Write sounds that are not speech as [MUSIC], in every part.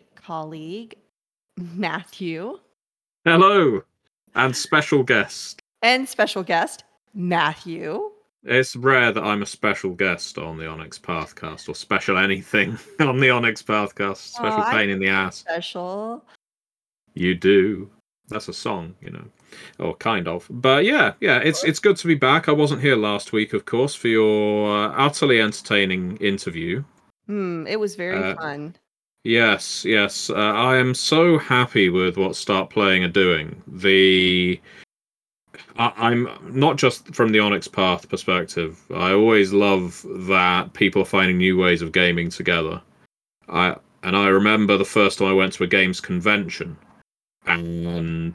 my colleague, Matthew, Hello, and special guest. and special guest, Matthew. It's rare that I'm a special guest on the Onyx Pathcast or special anything [LAUGHS] on the Onyx Pathcast. Special Oh, pain in the ass. Special. You do. That's a song, you know, or kind of. But yeah, yeah, it's it's good to be back. I wasn't here last week, of course, for your uh, utterly entertaining interview. Hmm, it was very Uh, fun. Yes, yes. Uh, I am so happy with what Start Playing are doing. The I, I'm not just from the Onyx Path perspective. I always love that people are finding new ways of gaming together. I and I remember the first time I went to a games convention, and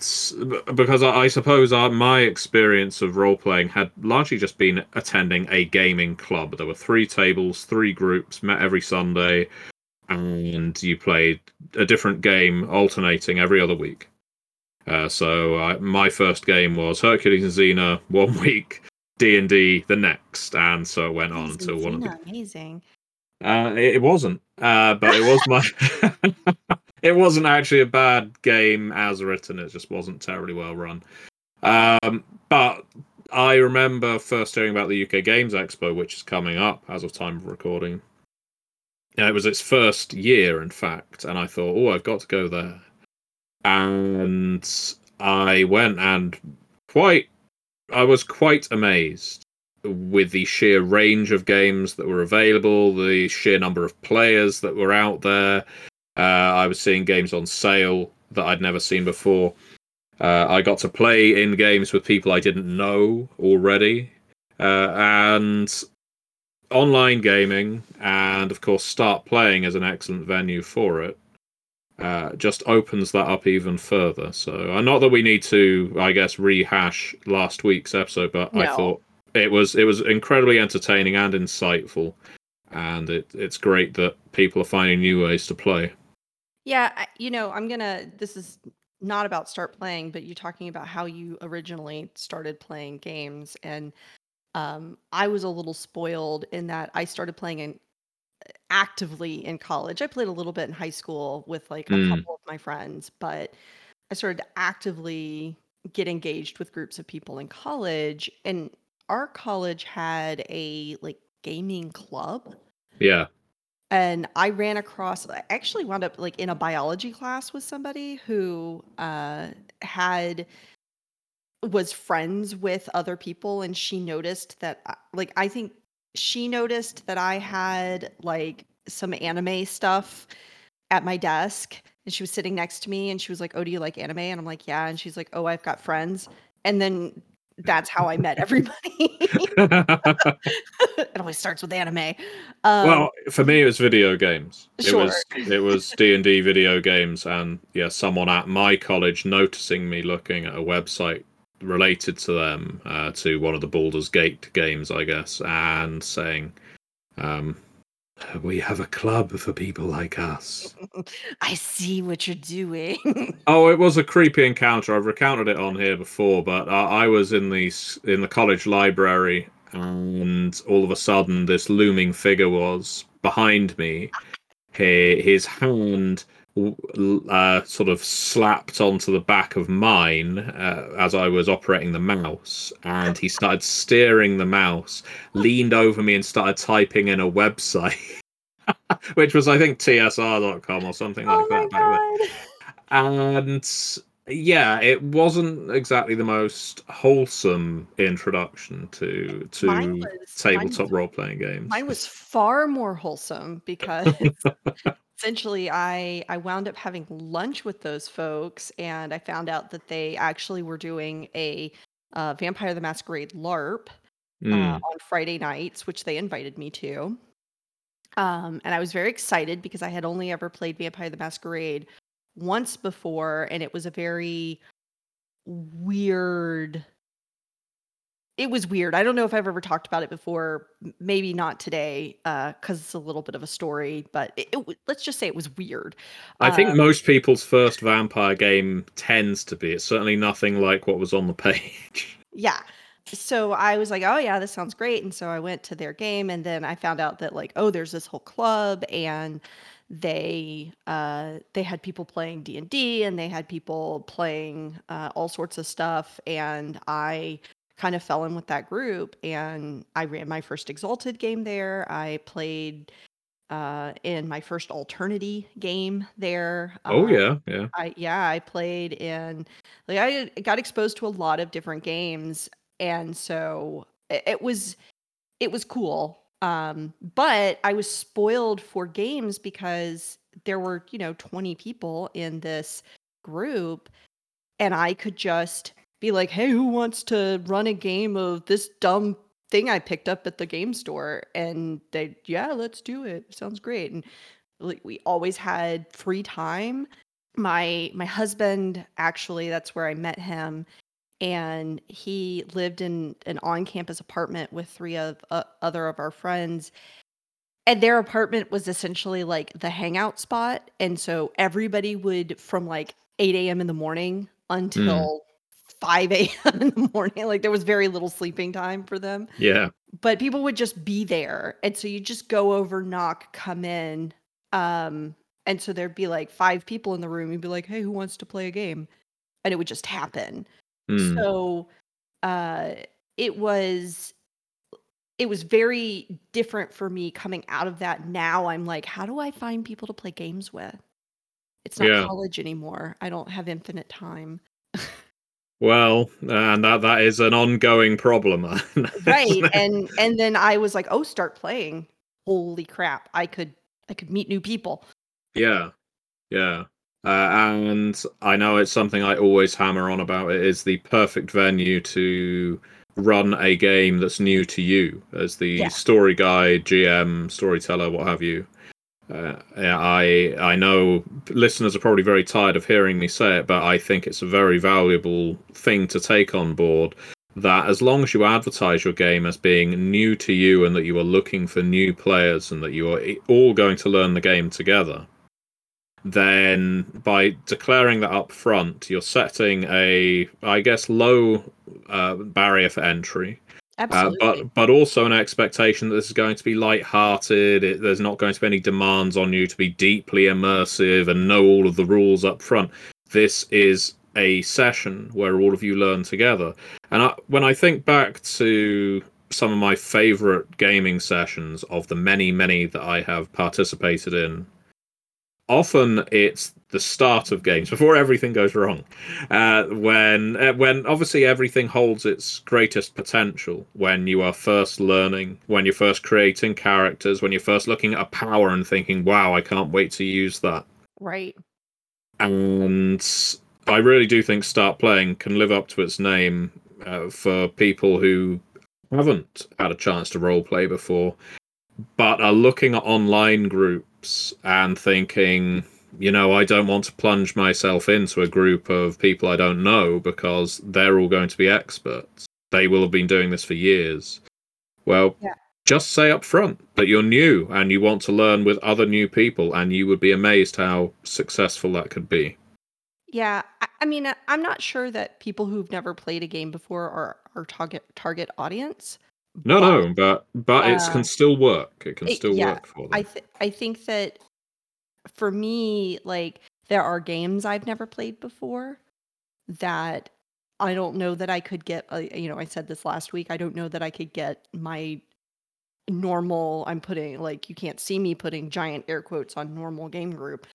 because I, I suppose my experience of role playing had largely just been attending a gaming club. There were three tables, three groups, met every Sunday and you played a different game alternating every other week. Uh, so I, my first game was Hercules and Xena [LAUGHS] one week, D and D the next, and so it went on Amazing, until one of the. Amazing. Uh, it, it wasn't, uh, but it was my. [LAUGHS] it wasn't actually a bad game as written. It just wasn't terribly well run. Um, but I remember first hearing about the UK Games Expo, which is coming up as of time of recording. It was its first year, in fact, and I thought, oh, I've got to go there. And I went and quite, I was quite amazed with the sheer range of games that were available, the sheer number of players that were out there. Uh, I was seeing games on sale that I'd never seen before. Uh, I got to play in games with people I didn't know already. Uh, and online gaming, and of course, start playing is an excellent venue for it. Uh, just opens that up even further. So, uh, not that we need to, I guess, rehash last week's episode, but I thought it was it was incredibly entertaining and insightful, and it it's great that people are finding new ways to play. Yeah, I, you know, I'm gonna. This is not about start playing, but you're talking about how you originally started playing games, and um, I was a little spoiled in that I started playing in actively in college. I played a little bit in high school with like a Mm. couple of my friends, but I started to actively get engaged with groups of people in college, and our college had a like gaming club Yeah, and I ran across I actually wound up like in a biology class with somebody who uh had was friends with other people and she noticed that like I think she noticed that I had like some anime stuff at my desk and she was sitting next to me and she was like, "Oh, do you like anime?" and I'm like, "Yeah." And she's like, "Oh, I've got friends." And then that's how I met everybody. [LAUGHS] it always starts with anime. Um, well, for me, it was video games. It Sure. was it was D and D video games, and yeah, someone at my college noticing me looking at a website related to them, uh, to one of the Baldur's Gate games, I guess, and saying, um, "We have a club for people like us." [LAUGHS] I see what you're doing. [LAUGHS] Oh, it was a creepy encounter. I've recounted it on here before, but uh, I was in the in the college library, and all of a sudden, this looming figure was behind me. He, his hand uh, sort of slapped onto the back of mine uh, as I was operating the mouse, and he started steering the mouse, leaned over me, and started typing in a website. [LAUGHS] Which was, I think, tsr.com or something like oh my that back then god. and yeah, it wasn't exactly the most wholesome introduction to to was- tabletop role playing games. Mine was far more wholesome because [LAUGHS] essentially I I wound up having lunch with those folks and I found out that they actually were doing a uh, Vampire the Masquerade LARP uh, Mm, on Friday nights, which they invited me to. Um, and I was very excited because I had only ever played Vampire the Masquerade once before, and it was a very weird. It was weird. I don't know if I've ever talked about it before. Maybe not today, because it's a little bit of a story. But it, it, let's just say it was weird. I think uh, most people's first vampire game tends to be. It's certainly nothing like what was on the [LAUGHS] page. Yeah. so I was like, "Oh yeah, this sounds great." And so I went to their game and then I found out that like, oh, there's this whole club and they uh they had people playing D&D and D, and they had people playing uh, all sorts of stuff and I kind of fell in with that group and I ran my first Exalted game there. I played uh in my first Alternity game there. Oh Uh yeah, yeah. I yeah, I played in like I got exposed to a lot of different games and so it, it was it was cool. Um but I was spoiled for games because there were, you know, 20 people in this group and I could just be like, "Hey, who wants to run a game of this dumb thing I picked up at the game store?" And they, "Yeah, let's do it. Sounds great." And like we always had free time. My my husband actually, that's where I met him, and he lived in an on-campus apartment with three of uh, other of our friends. And their apartment was essentially like the hangout spot. And so everybody would from like 8 a.m. in the morning Mm. Until 5 [LAUGHS] a.m. in the morning. Like there was very little sleeping time for them. Yeah. But people would just be there. And so you just go over, knock, come in. Um, and so there'd be like five people in the room. You'd be like, hey, who wants to play a game? And it would just happen. Mm. So uh it was it was very different for me coming out of that. Now I'm like, how do I find people to play games with? It's not Yeah. college anymore. I don't have infinite time. [LAUGHS] Well, and that that is an ongoing problem. [LAUGHS] Right. [LAUGHS] And and then I was like, "Oh, start playing." Holy crap. I could I could meet new people. Yeah, yeah. Uh, and I know it's something I always hammer on about. It is the perfect venue to run a game that's new to you as the Yeah. story guide, GM, storyteller, what have you. Uh, I I know listeners are probably very tired of hearing me say it, but I think it's a very valuable thing to take on board. That as long as you advertise your game as being new to you and that you are looking for new players and that you are all going to learn the game together, then by declaring that up front, you're setting a, I guess, low uh, barrier for entry. Uh, but but also an expectation that this is going to be light-hearted. It, there's not going to be any demands on you to be deeply immersive and know all of the rules up front. This is a session where all of you learn together. And I, when I think back to some of my favorite gaming sessions of the many many that I have participated in, often it's the start of games before everything goes wrong uh, when uh, when obviously everything holds its greatest potential when you are first learning when you're first creating characters when you're first looking at a power and thinking wow i can't wait to use that right. and i really do think start playing can live up to its name uh, for people who haven't had a chance to role play before but are looking at online groups and thinking you know, I don't want to plunge myself into a group of people I don't know because they're all going to be experts. They will have been doing this for years. Well, Yeah. just say up front that you're new and you want to learn with other new people, and you would be amazed how successful that could be. Yeah. I, mean, I- I'm not sure that people who've never played a game before are our target target audience. No, but, no, but but it Uh, can still work. It can it- still yeah, work for them. I th- I think that for me, like there are games I've never played before that I don't know that I could get. Uh, you know, I said this last week. I don't know that I could get my normal. I'm putting like you can't see me putting giant air quotes on normal game group.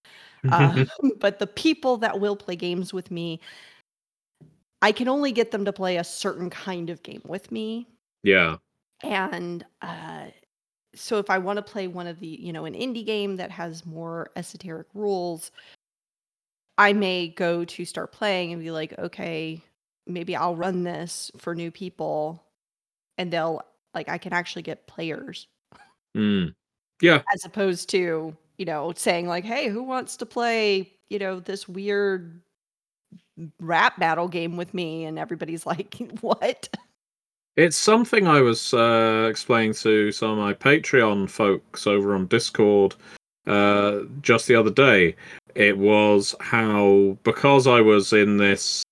Uh, [LAUGHS] [LAUGHS] but the people that will play games with me, I can only get them to play a certain kind of game with me yeah, and uh, so if I want to play one of the, you know, an indie game that has more esoteric rules, I may go to start playing and be like, okay, maybe I'll run this for new people and they'll like I can actually get players Mm. yeah, as opposed to, you know, saying like, hey, who wants to play, you know, this weird rap battle game with me and everybody's like, [LAUGHS] what? It's something I was uh, explaining to some of my Patreon folks over on Discord uh, just the other day. It was how, because I was in this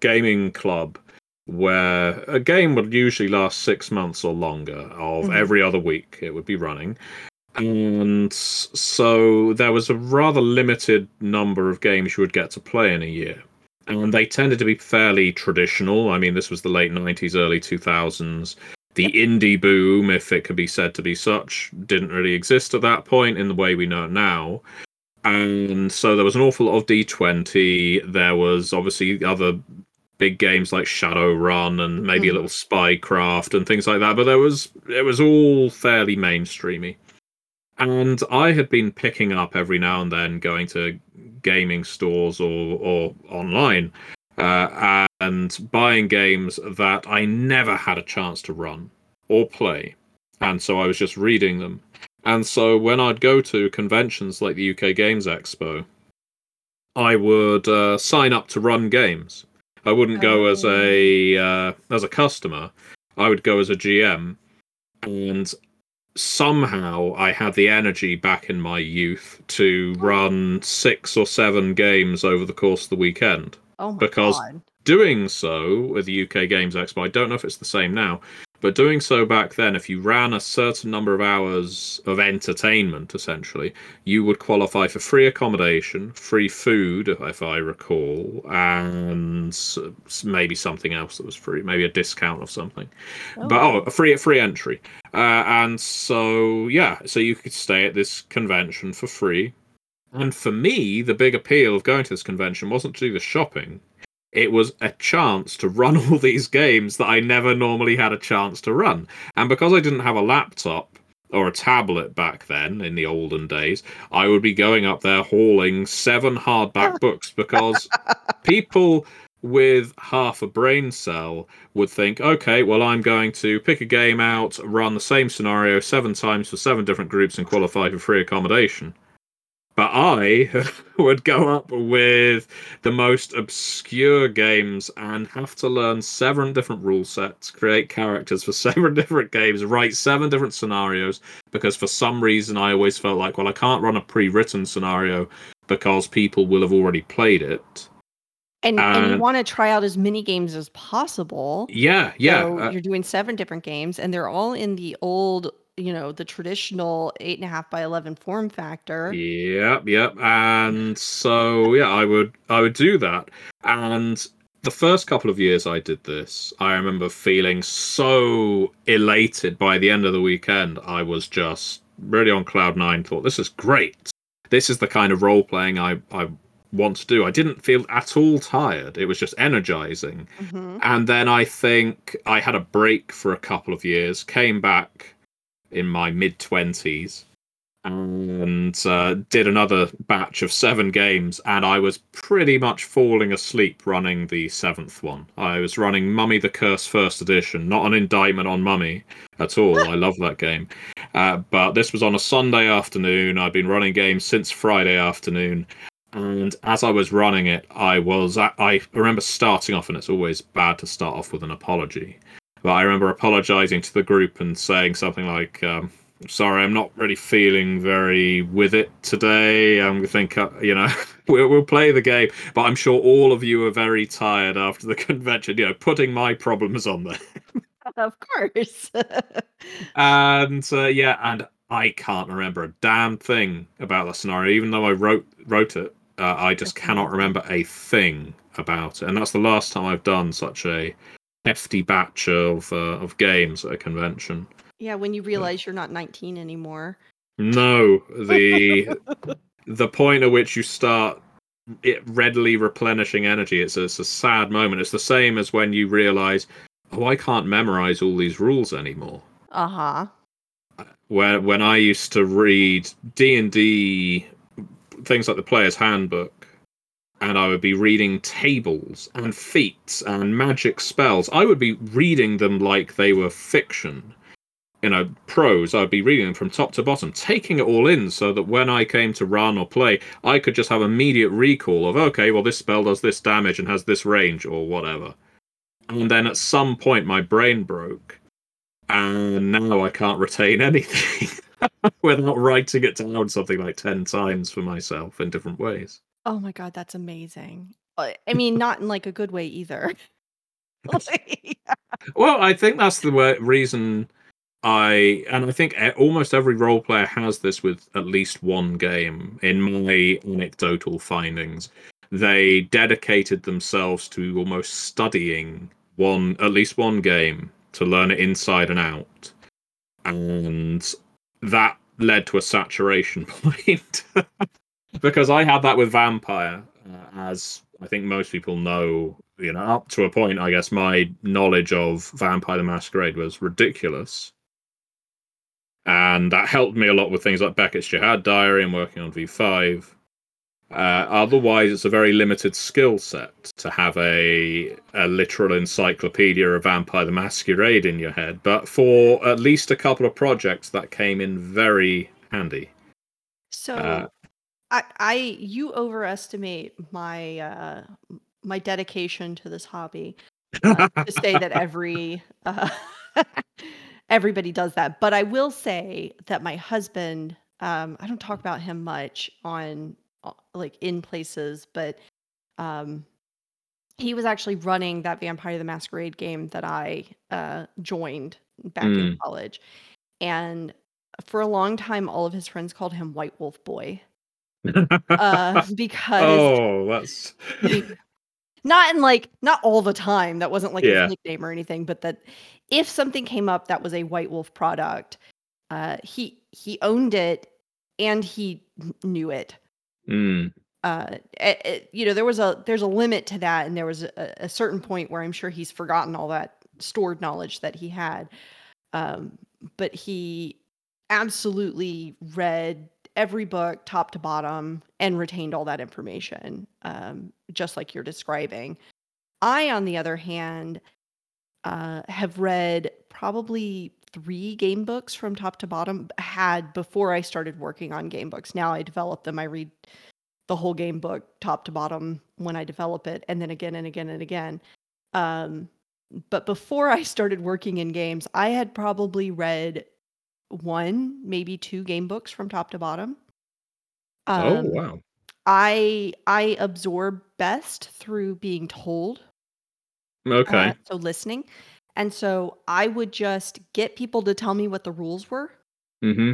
gaming club, where a game would usually last six months or longer, of Mhm. every other week it would be running. And so there was a rather limited number of games you would get to play in a year. And they tended to be fairly traditional. I mean, this was the late 90s, early 2000s. The indie boom, if it could be said to be such, didn't really exist at that point in the way we know it now. And so there was an awful lot of D20. There was obviously other big games like Shadowrun and maybe a Mhm. little Spycraft and things like that. But there was it was all fairly mainstreamy. And I had been picking up every now and then, going to gaming stores or or online, uh, and buying games that I never had a chance to run or play, and so I was just reading them. And so when I'd go to conventions like the UK Games Expo, I would uh, sign up to run games. I wouldn't go as a uh, as a customer. I would go as a GM, and somehow I had the energy back in my youth to run six or seven games over the course of the weekend. Oh my Because- god. Doing so with the UK Games Expo, I don't know if it's the same now, but doing so back then, if you ran a certain number of hours of entertainment, essentially, you would qualify for free accommodation, free food, if I recall, and maybe something else that was free, maybe a discount or something but oh, a free free entry. Uh, and so yeah, so you could stay at this convention for free. And for me, the big appeal of going to this convention wasn't to do the shopping. It was a chance to run [LAUGHS] all these games that I never normally had a chance to run. And because I didn't have a laptop or a tablet back then in the olden days, I would be going up there hauling seven hardback [LAUGHS] books because people with half a brain cell would think, okay, well, I'm going to pick a game out, run the same scenario seven times for seven different groups, and qualify for free accommodation. But I [LAUGHS] would go up with the most obscure games and have to learn seven different rule sets, create characters for [LAUGHS] seven different games, write seven different scenarios, because for some reason I always felt like, well, I can't run a pre written scenario because people will have already played it. And and you want to try out as many games as possible. Yeah, yeah. So uh, you're doing seven different games, and they're all in the old, you know, the traditional eight and a half by eleven form factor. Yep, yep. And so yeah, I would I would do that. And the first couple of years I did this, I remember feeling so elated by the end of the weekend. I was just really on cloud nine, thought this is great. This is the kind of role playing I, I want to do. I didn't feel at all tired. It was just energizing. Mhm. And then I think I had a break for a couple of years, came back in my mid 20s, and uh, did another batch of seven games. And I was pretty much falling asleep running the seventh one. I was running Mummy the Curse First Edition, not an indictment on Mummy at all. I love that game. Uh, but this was on a Sunday afternoon. I'd been running games since Friday afternoon. And as I was running it, I was I, I remember starting off, and it's always bad to start off with an apology. But I remember apologizing to the group and saying something like, um, "Sorry, I'm not really feeling very with it today. I'm think uh, you know [LAUGHS] we'll, we'll play the game, but I'm sure all of you are very tired after the [LAUGHS] convention. You know, putting my problems on there." [LAUGHS] Of course. and uh, yeah, and I can't remember a damn thing about that scenario, even though I wrote wrote it. Uh, I just cannot remember a thing about it, and that's the last time I've done such a hefty batch of uh, of games at a convention. yeah, when you realize you're not 19 anymore. No, the [LAUGHS] the point at which you start it readily replenishing energy. It's a, it's a sad moment. It's the same as when you realize, oh, I can't memorize all these rules anymore. Uh huh. where when I used to read D and D things like the Player's Handbook, and I would be reading tables and feats and magic spells, I would be reading them like they were fiction. You know, prose. I'd be reading them from top to bottom, taking it all in, so that when I came to run or play, I could just have immediate recall of, okay, well, this spell does this damage and has this range or whatever. And then at some point, my brain broke, and now I can't retain [LAUGHS] anything without writing it down something like 10 times for myself in different ways. Oh my god, that's amazing. Uh, I mean, [LAUGHS] not in like a good way either. [LAUGHS] [LAUGHS] Like, Well, I think that's the way, reason I and I think almost every role player has this with at least one game. In my anecdotal findings, they dedicated themselves to almost studying one at least one game to learn it inside and out, and that led to a saturation point. Because I had that with Vampire, uh, as I think most people know. You know, up to a point, I guess my knowledge of Vampire the Masquerade was ridiculous and that helped me a lot with things like Beckett's Jihad Diary and working on V5. Uh, otherwise, it's a very limited skill set to have a a literal encyclopedia of Vampire the Masquerade in your head. But for at least a couple of projects, that came in very handy. so Uh, I, I you overestimate my uh my dedication to this hobby uh, to say that [LAUGHS] every uh, [LAUGHS] everybody does that. But i will say that my husband um i don't talk about him much on uh, like in places but um he was actually running that vampire the masquerade game that i uh joined back in college. And for a long time all of his friends called him white wolf boy uh [LAUGHS] because oh, that's [LAUGHS] not in like not all the time that wasn't like Yeah. his nickname or anything but that if something came up that was a white wolf product uh he he owned it and he knew it. Mm, uh it, it- you know there was a there's a limit to that and there was a, a certain point where i'm sure he's forgotten all that stored knowledge that he had. Um but he absolutely read every book top to bottom and retained all that information um just like you're describing i on the other hand uh have read probably three game books from top to bottom had before i started working on game books now i develop them i read the whole game book top to bottom when I develop it and then again and again and again. Um, but before I started working in games, I had probably read one, maybe two game books from top to bottom. oh Um, wow. I I absorb best through being told, Okay. uh, so listening. And so I would just get people to tell me what the rules were, hmm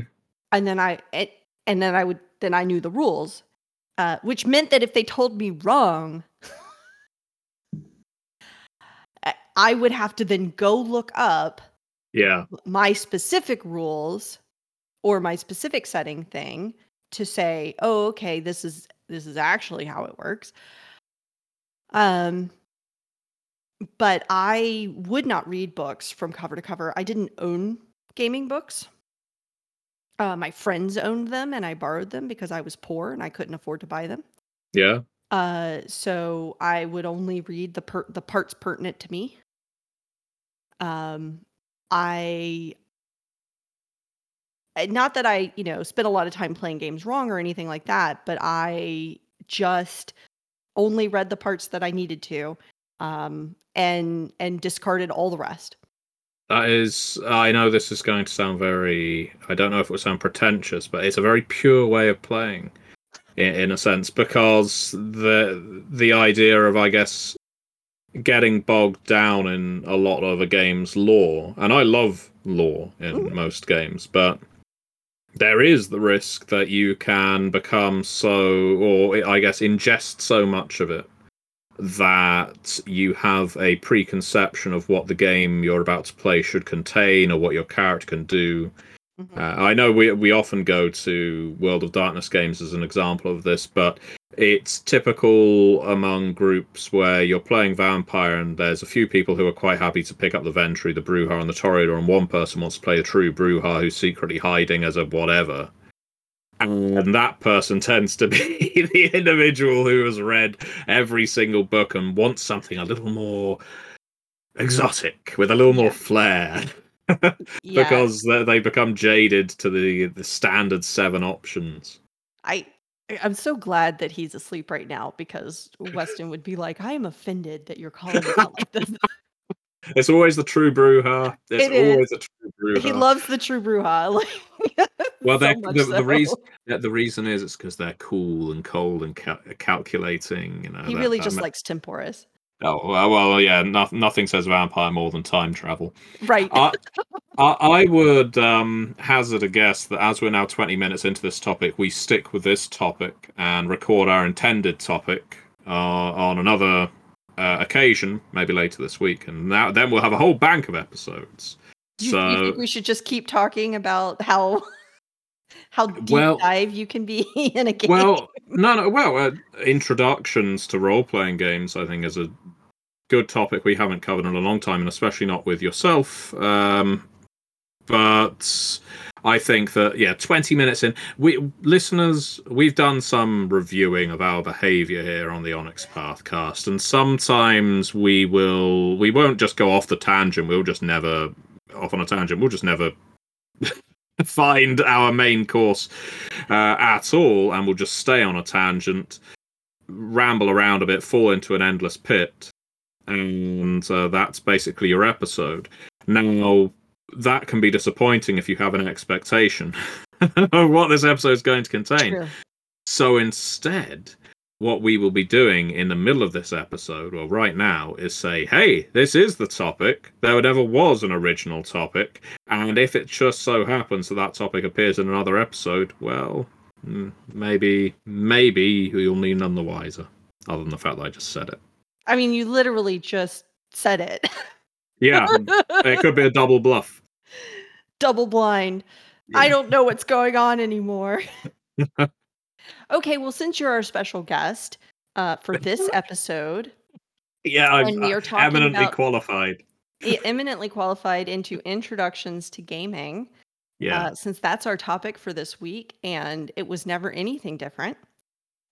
and then I it, and then I would then I knew the rules, uh, which meant that if they told me wrong, [LAUGHS] I- I would have to then go look up Yeah. my specific rules or my specific setting thing to say, "Oh, okay, this is this is actually how it works." Um but I would not read books from cover to cover. I didn't own gaming books. Uh, my friends owned them and I borrowed them because I was poor and I couldn't afford to buy them. Yeah. Uh, so I would only read the per- the parts pertinent to me. Um, I not that I, you know, spent a lot of time playing games wrong or anything like that, but I just only read the parts that I needed to, um, and and discarded all the rest. That is, I know this is going to sound very, I don't know if it would sound pretentious, but it's a very pure way of playing in, in a sense because the the idea of, I guess, getting bogged down in a lot of a game's lore, and I love lore in Mhm. most games, but there is the risk that you can become so, or I guess, ingest so much of it that you have a preconception of what the game you're about to play should contain or what your character can do. Mhm. Uh, I know we we often go to World of Darkness games as an example of this, but it's typical among groups where you're playing Vampire and there's a few people who are quite happy to pick up the Ventrue, the Brujah, and the Toreador, and one person wants to play a true Brujah who's secretly hiding as a whatever. And that person tends to be [LAUGHS] the individual who has read every single book and wants something a little more exotic with a little more flair [LAUGHS] Yeah, because they, become jaded to the the standard seven options. I I'm so glad that he's asleep right now because Weston would be like, "I am offended that you're calling it out like this." [LAUGHS] It's always the true Brujah. It's It is. always the true Brujah. he loves the true Brujah. [LAUGHS] Like, Well, so they- much the- the reason- the reason is it's because they're cool and cold and cal- calculating. You know, he that- really that just ma- likes Temporis. Oh well, yeah. No, nothing says vampire more than time travel. Right. I, I, I would um, hazard a guess that as we're now 20 minutes into this topic, we stick with this topic and record our intended topic uh, on another uh, occasion, maybe later this week, and now then we'll have a whole bank of episodes. you, so you think we should just keep talking about how how deep Well- dive you can be [LAUGHS] in a game? Well, no, no. Well, uh, introductions to role-playing games, I think, is a good topic we haven't covered in a long time, and especially not with yourself. Um, but I think that yeah, twenty minutes in, we listeners, we've done some reviewing of our behaviour here on the Onyx Pathcast, and sometimes we will, we won't just go off the tangent. We'll just never off on a tangent. We'll just never. [LAUGHS] [LAUGHS] find our main course uh, at all, and we'll just stay on a tangent, ramble around a bit, fall into an endless pit, and uh, that's basically your episode. Now, that can be disappointing if you have an expectation [LAUGHS] of what this episode is going to contain. True. So instead, what we will be doing in the middle of this episode, well, right now, is say, hey, this is the topic. There never was an original topic. And if it just so happens that that topic appears in another episode, well, mm, maybe, maybe you'll be none the wiser, other than the fact that I just said it. I mean, you literally just said it. Yeah, [LAUGHS] it could be a double bluff. Double blind. I don't know what's going on anymore. [LAUGHS] okay, well, since you're our special guest uh, for this episode, Yeah, I'm we are uh, talking eminently about- qualified. eminently qualified into introductions to gaming, Yeah, uh, since that's our topic for this week, and it was never anything different.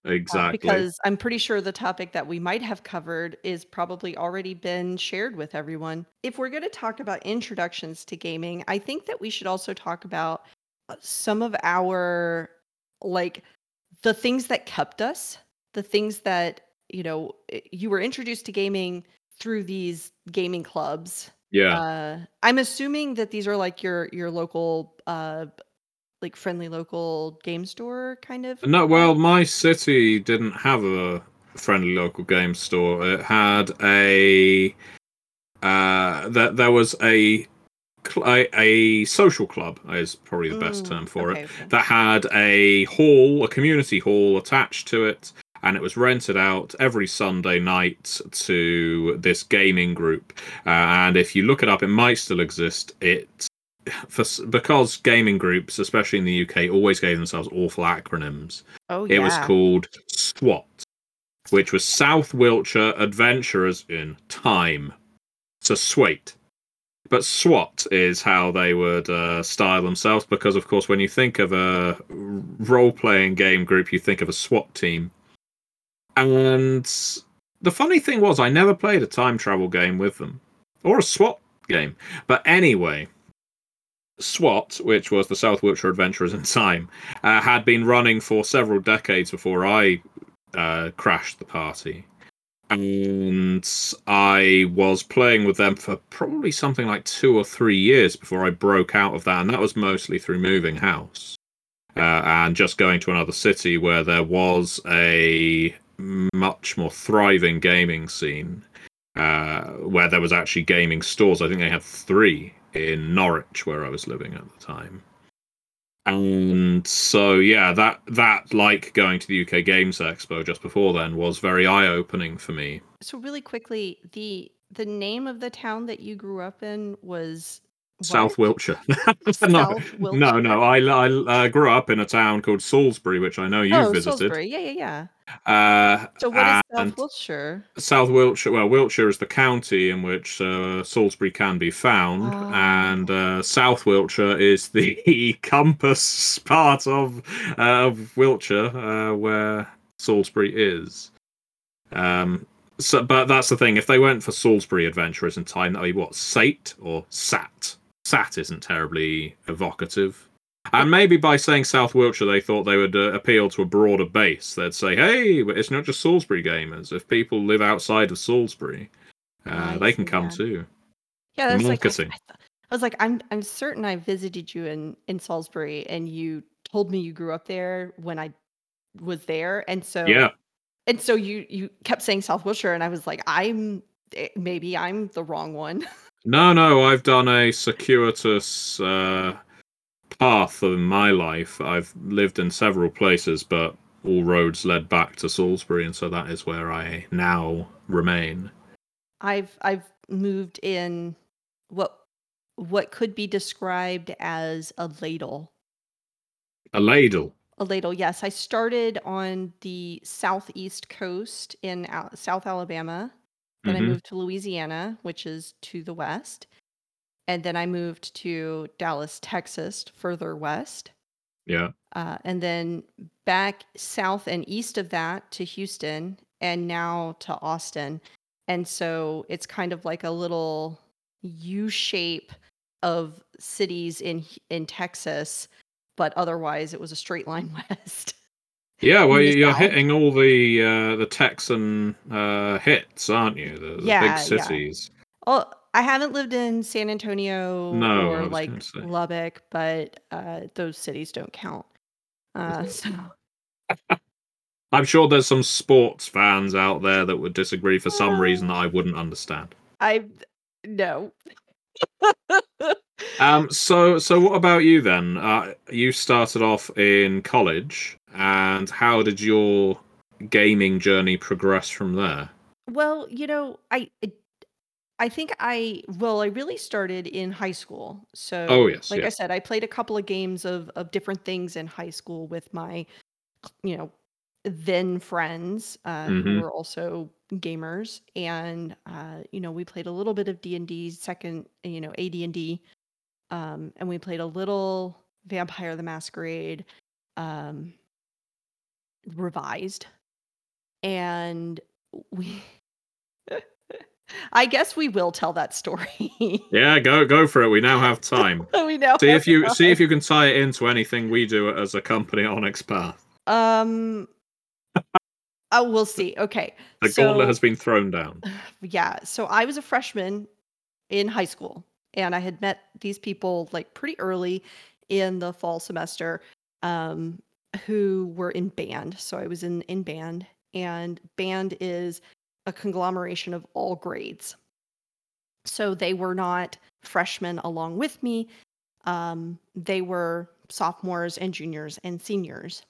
uh, exactly. because I'm pretty sure the topic that we might have covered is probably already been shared with everyone. If we're going to talk about introductions to gaming, I think that we should also talk about uh, some of our like the things that kept us, the things that, you know, you were introduced to gaming through these gaming clubs. yeah. Uh, I'm assuming that these are like your your local uh like friendly local game store kind of No, well, my city didn't have a friendly local game store. It had a uh, that there was a, a a social club is probably the best Mm, term for okay, it. okay. That had a hall, a community hall attached to it, and it was rented out every Sunday night to this gaming group. Uh, and if you look it up, it might still exist. It for because gaming groups, especially in the UK, always gave themselves awful acronyms. Oh yeah. It was called SWAT, which was South Wiltshire Adventurers in Time. So SWAT. But SWAT is how they would uh, style themselves because, of course, when you think of a role playing game group, you think of a SWAT team. And the funny thing was, I never played a time travel game with them or a SWAT game. But anyway, SWAT, which was the South Wiltshire Adventurers in Time, uh, had been running for several decades before I uh, crashed the party. And I was playing with them for probably something like two or three years before I broke out of that. And that was mostly through moving house uh, and just going to another city where there was a much more thriving gaming scene uh, where there was actually gaming stores. I think they had three in Norwich, where I was living at the time. And so, yeah, that that like going to the UK Games Expo just before then was very eye opening for me. So really quickly, the the name of the town that you grew up in was South? Wiltshire. [LAUGHS] no, South no, Wiltshire? no. I, I uh, grew up in a town called Salisbury, which I know you've oh, visited. Salisbury. Yeah, yeah, yeah. Uh, So what is South Wiltshire? South Wiltshire. Well, Wiltshire is the county in which uh, Salisbury can be found, Oh. and uh, South Wiltshire is the [LAUGHS] compass part of uh, of Wiltshire uh, where Salisbury is. Um, so, but that's the thing. If they went for Salisbury Adventurers in time, that'd be what Sate or Sat. Sat isn't terribly evocative. And maybe by saying South Wiltshire, they thought they would uh, appeal to a broader base. They'd say, "Hey, but it's not just Salisbury gamers. If people live outside of Salisbury, uh, they can come yeah. too." Yeah, that's like I. I, I was like, I'm I'm certain I visited you in in Salisbury, and you told me you grew up there when I was there, and so Yeah, and so you you kept saying South Wilshire, and I was like, I'm eh, maybe I'm the wrong one. [LAUGHS] No, no, I've done a circuitous uh, path in my life. I've lived in several places, but all roads led back to Salisbury, and so that is where I now remain. I've I've moved in what what could be described as a ladle. A ladle. A ladle, yes. I started on the southeast coast in Al- South Alabama. Then I Mhm. moved to Louisiana, which is to the west. And then I moved to Dallas, Texas, further west. Yeah. Uh, and then back south and east of that to Houston, and now to Austin. And so it's kind of like a little U shape of cities in in Texas, but otherwise it was a straight line [LAUGHS] west. Yeah, well, you're south. hitting all the uh, the Texan uh, hits, aren't you? The, the Yeah, big yeah. cities. Oh, I haven't lived in San Antonio No, or like. Lubbock, but uh, those cities don't count. Uh, [LAUGHS] so I'm sure there's some sports fans out there that would disagree for some reason that I wouldn't understand. I no. Um, so so what about you then? Uh, you started off in college, and how did your gaming journey progress from there? Well, you know, I I think I well, I really started in high school. So, Oh yes, like I said, I played a couple of games of of different things in high school with my, you know, then friends uh, who hmm were also gamers, and uh, you know, we played a little bit of D and D, second, you know, AD and D, um, and we played a little Vampire the Masquerade, um, revised, and we. [LAUGHS] I guess we will tell that story. [LAUGHS] Yeah, go go for it. We now have time. [LAUGHS] we know. See if you see if you can tie it into anything we do as a company on Onyx Path. Um. Oh, we'll see. Okay. The so, gauntlet has been thrown down. [SIGHS] yeah. So I was a freshman in high school, and I had met these people like pretty early in the fall semester, um, who were in band. So I was in in band, and band is a conglomeration of all grades. So they were not freshmen along with me. Um, they were sophomores and juniors and seniors.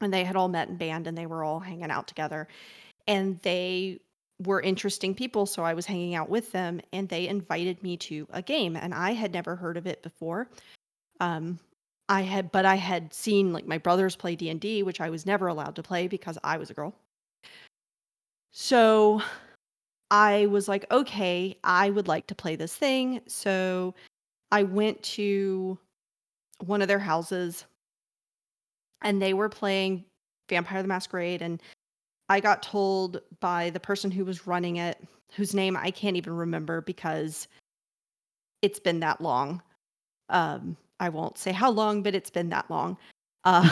And they had all met in band and they were all hanging out together. And they were interesting people. So I was hanging out with them and they invited me to a game. And I had never heard of it before. Um, I had, but I had seen like my brothers play D and D, which I was never allowed to play because I was a girl. So I was like, okay, I would like to play this thing. So I went to one of their houses and they were playing Vampire the Masquerade. And I got told by the person who was running it, whose name I can't even remember because it's been that long. Um, I won't say how long, but it's been that long. Uh,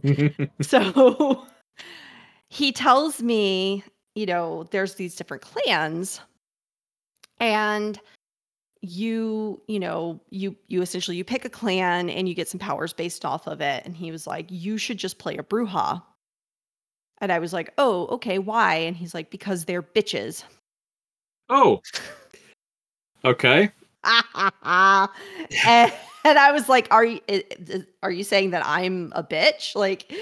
[LAUGHS] so he tells me, you know, there's these different clans and you, you know, you you essentially you pick a clan and you get some powers based off of it and he was like, "You should just play a Brujah." And I was like, "Oh, okay, why?" And he's like, "Because they're bitches." oh. Okay. [LAUGHS] and, and I was like, "Are you are you saying that I'm a bitch?" Like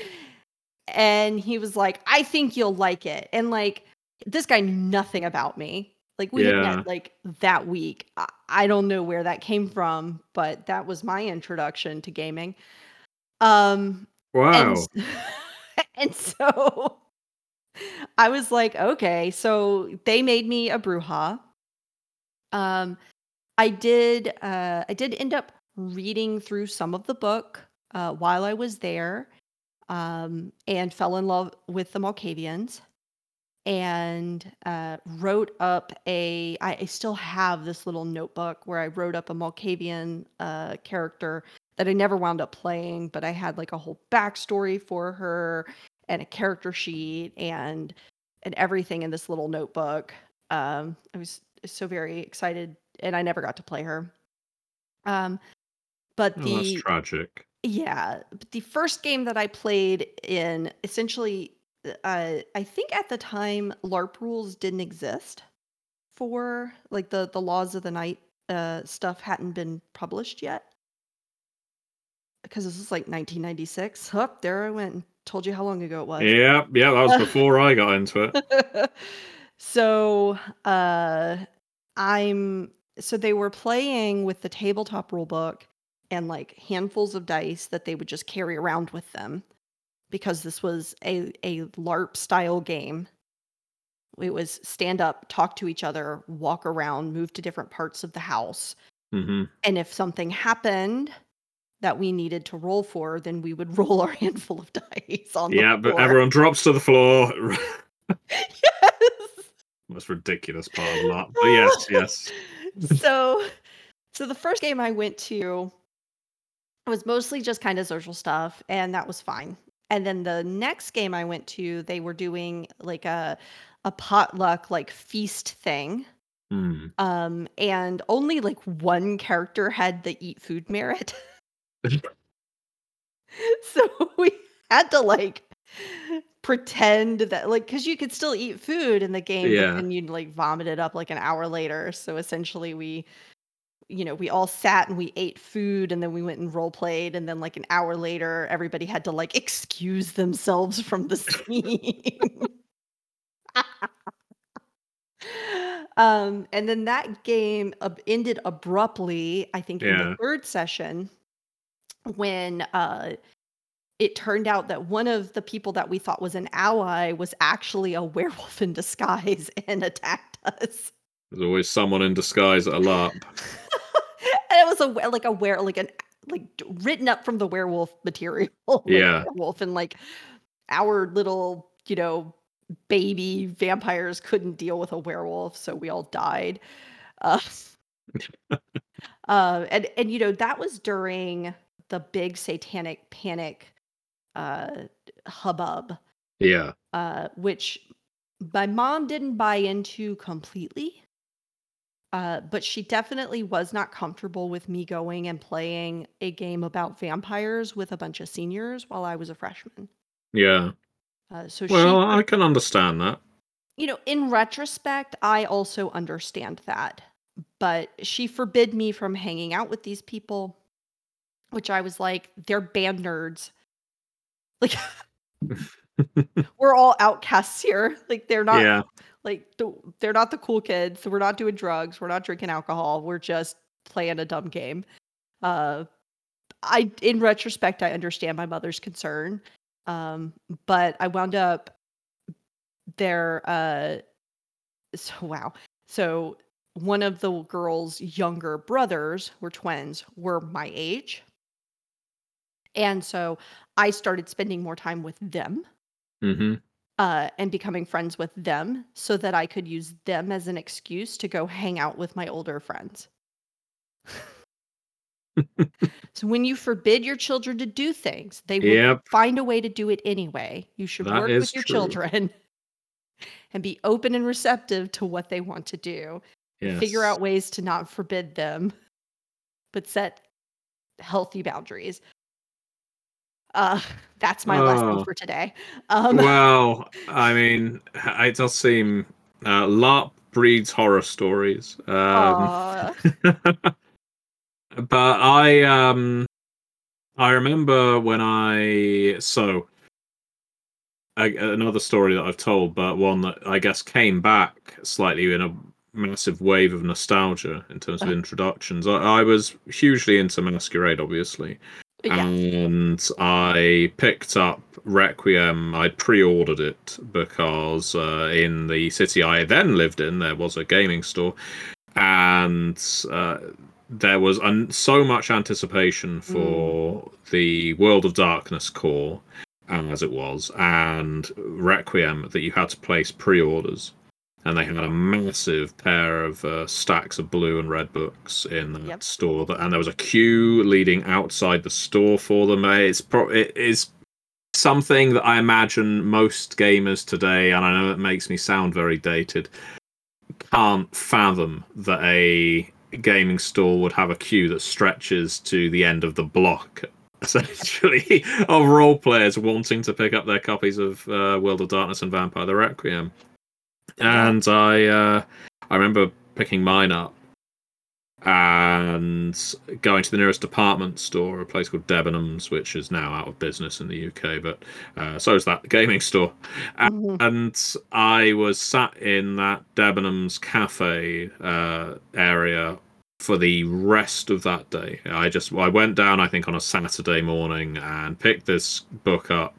and he was like, "I think you'll like it." And like this guy knew nothing about me. Like we had Yeah. met like that week. I, I don't know where that came from, but that was my introduction to gaming. Um Wow. and [LAUGHS] and so I was like, okay, so they made me a Brujah. Um, I did. Uh, I did end up reading through some of the book uh, while I was there, um, and fell in love with the Malkavians, and uh, wrote up a. I, I still have this little notebook where I wrote up a Malkavian uh, character that I never wound up playing, but I had like a whole backstory for her and a character sheet and and everything in this little notebook. Um, I was so very excited, and I never got to play her. Um, but Oh, that's the tragic. yeah, but the first game that I played in essentially uh, I think at the time LARP rules didn't exist for like the the laws of the night uh, stuff hadn't been published yet because this was like 1996. Up there I went and told you how long ago it was. Yeah, yeah, that was before I got into it. [LAUGHS] so uh, I'm so they were playing with the tabletop rule book and like handfuls of dice that they would just carry around with them because this was a a LARP style game. It was stand up, talk to each other, walk around, move to different parts of the house. hmm And if something happened that we needed to roll for, then we would [LAUGHS] roll our handful of dice on Yeah, but everyone drops to the floor. [LAUGHS] [LAUGHS] yes. That's ridiculous part of that. But yes, yes. [LAUGHS] so so the first game I went to was mostly just kind of social stuff and that was fine. And then the next game I went to, they were doing like a a potluck like feast thing. Hmm. Um and only like one character had the eat food merit. [LAUGHS] [LAUGHS] so we had to like pretend that like because you could still eat food in the game Yeah. but then you'd like vomit it up like an hour later so essentially we you know we all sat and we ate food and then we went and role played and then like an hour later everybody had to like excuse themselves from the scene [LAUGHS] um and then that game ab- ended abruptly i think in Yeah. the third session when uh it turned out that one of the people that we thought was an ally was actually a [LAUGHS] werewolf in disguise [LAUGHS] and attacked us. There's always someone in disguise at a LARP. [LAUGHS] and it was a like a were like an like written up from the werewolf material. like Yeah. werewolf and like our little you know baby vampires couldn't deal with a werewolf, so we all died. Uh, uh, and and you know that was during the big satanic panic uh, hubbub Yeah. uh, which my mom didn't buy into completely. Uh, but she definitely was not comfortable with me going and playing a game about vampires with a bunch of seniors while I was a freshman. Yeah. Uh, so Well, she, I can understand that. you know, in retrospect, I also understand that. But she forbid me from hanging out with these people, which I was like, they're band nerds. Like, [LAUGHS] we're all outcasts here. Like, they're not yeah. like they're not the cool kids. We're not doing drugs. We're not drinking alcohol. We're just playing a dumb game. Uh, I, in retrospect, I understand my mother's concern. Um, but I wound up there. Uh, so wow. So one of the girls' younger brothers were twins, were my age, and so I started spending more time with them hmm uh, and becoming friends with them so that I could use them as an excuse to go hang out with my older friends. [LAUGHS] so when you forbid your children to do things, they will Yep. find a way to do it anyway. You should That work with your true. children [LAUGHS] and be open and receptive to what they want to do. Yes. Figure out ways to not forbid them, but set healthy boundaries. Uh, [LAUGHS] that's my lesson Oh. for today. Um, [LAUGHS] well, I mean, it does seem uh, LARP breeds horror stories. Um, [LAUGHS] but I um I remember when I so a, another story that I've told, but one that I guess came back slightly in a massive wave of nostalgia in terms of Uh-huh. introductions. I, I was hugely into Masquerade, obviously, yeah. and I picked up Requiem. I pre-ordered it because uh, in the city I then lived in, there was a gaming store, and uh, there was un- so much anticipation for the World of Darkness core, as it was, and Requiem that you had to place pre-orders. And they had a massive pair of uh, stacks of blue and red books in that Yep. store, that, and there was a queue leading outside the store for them. Uh, It's pro- it is something that I imagine most gamers today, and I know it makes me sound very dated, can't fathom that a gaming store would have a queue that stretches to the end of the block [LAUGHS] essentially of role players wanting to pick up their copies of uh, World of Darkness and Vampire the Requiem. And I uh, I remember picking mine up and going to the nearest department store, a place called Debenhams, which is now out of business in the UK, but uh, so is that gaming store. Mhm. And I was sat in that Debenhams cafe uh, area for the rest of that day. I just I went down, I think, on a Saturday morning and picked this book up.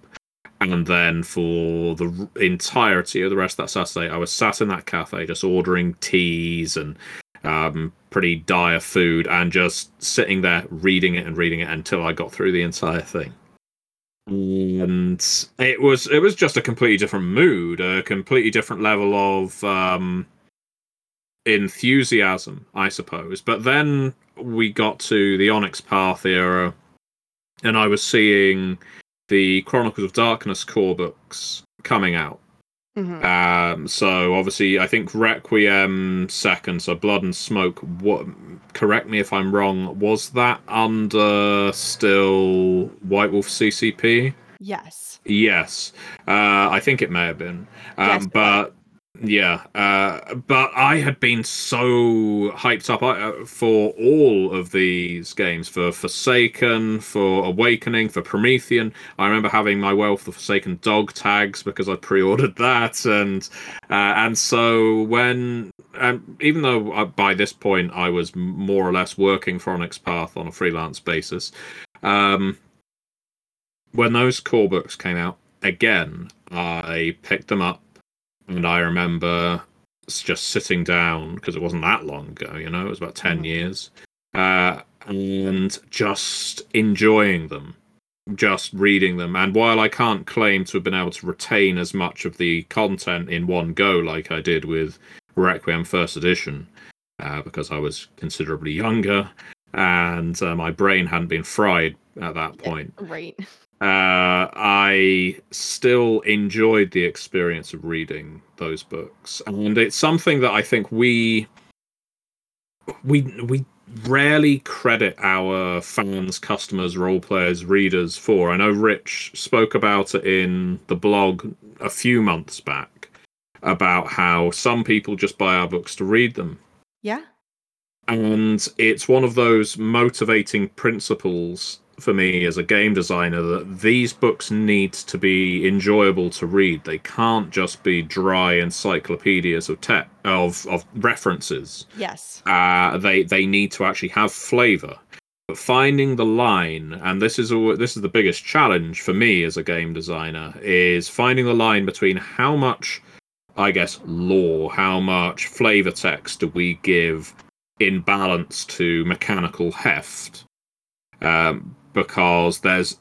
And then for the entirety of the rest of that Saturday, I was sat in that cafe just ordering teas and um, pretty dire food and just sitting there reading it and reading it until I got through the entire thing. And it was it was just a completely different mood, a completely different level of um, enthusiasm, I suppose. But then we got to the Onyx Path era, and I was seeing the Chronicles of Darkness core books coming out. Mhm. Um, so obviously, I think Requiem second, so Blood and Smoke. What? Correct me if I'm wrong. Was that under still White Wolf CCP? Yes. Yes, uh, I think it may have been. Um, Yes, but yeah, uh, but I had been so hyped up uh, for all of these games for Forsaken, for Awakening, for Promethean. I remember having my Werewolf Forsaken dog tags because I pre-ordered [LAUGHS] that, and uh, and so when um, even though I, by this point I was more or less working for Onyx Path on a freelance basis, um, when those core books came out again, I picked them up, and I remember just sitting down because it wasn't that long ago. You know, it was about 10 Mhm. years, uh, and just enjoying them, just reading them. And while I can't claim to have been able to retain as much of the content in one go like I did with Requiem First Edition, uh, because I was considerably younger and uh, my brain hadn't been fried at that point Right. [LAUGHS] uh, I still enjoyed the experience of reading those books, and it's something that I think we we we rarely credit our fans, customers, role players, readers for. I know Rich spoke about it in the blog a few months back about how some people just buy our books to read them Yeah. and it's one of those motivating principles for me as a game designer that these books need to be enjoyable to read. They can't just be dry encyclopedias of te- of of references. Yes. uh, they they need to actually have flavor. But finding the line and this is al- this is the biggest challenge for me as a game designer is finding the line between how much i guess lore how much flavor text do we give in balance to mechanical heft um, because there's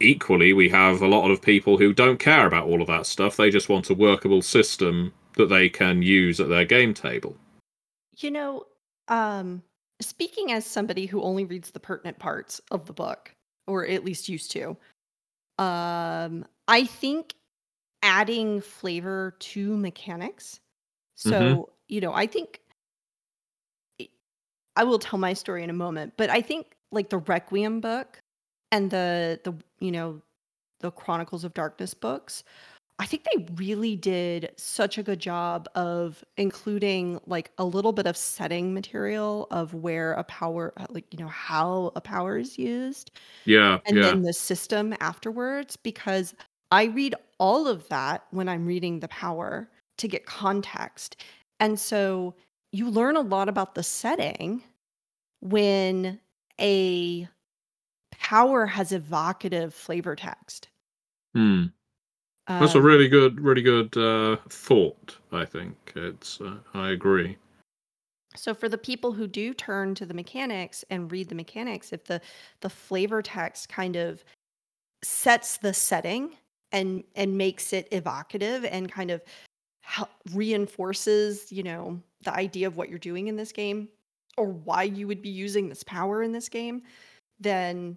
equally we have a lot of people who don't care about all of that stuff. They just want a workable system that they can use at their game table. You know, um, speaking as somebody who only reads the pertinent parts of the book, or at least used to, um, I think adding flavor to mechanics. So, you know, I think I will tell my story in a moment, but I think like the Requiem book and the the you know the Chronicles of Darkness books, I think they really did such a good job of including like a little bit of setting material of where a power, uh, like, you know, how a power is used, yeah and yeah then the system afterwards. Because I read all of that when I'm reading the power to get context. And so you learn a lot about the setting when a power has evocative flavor text. Hmm. That's a Um, really good, really good uh, thought. I think it's. Uh, I agree. So for the people who do turn to the mechanics and read the mechanics, if the the flavor text kind of sets the setting and and makes it evocative and kind of reinforces, you know, the idea of what you're doing in this game or why you would be using this power in this game, then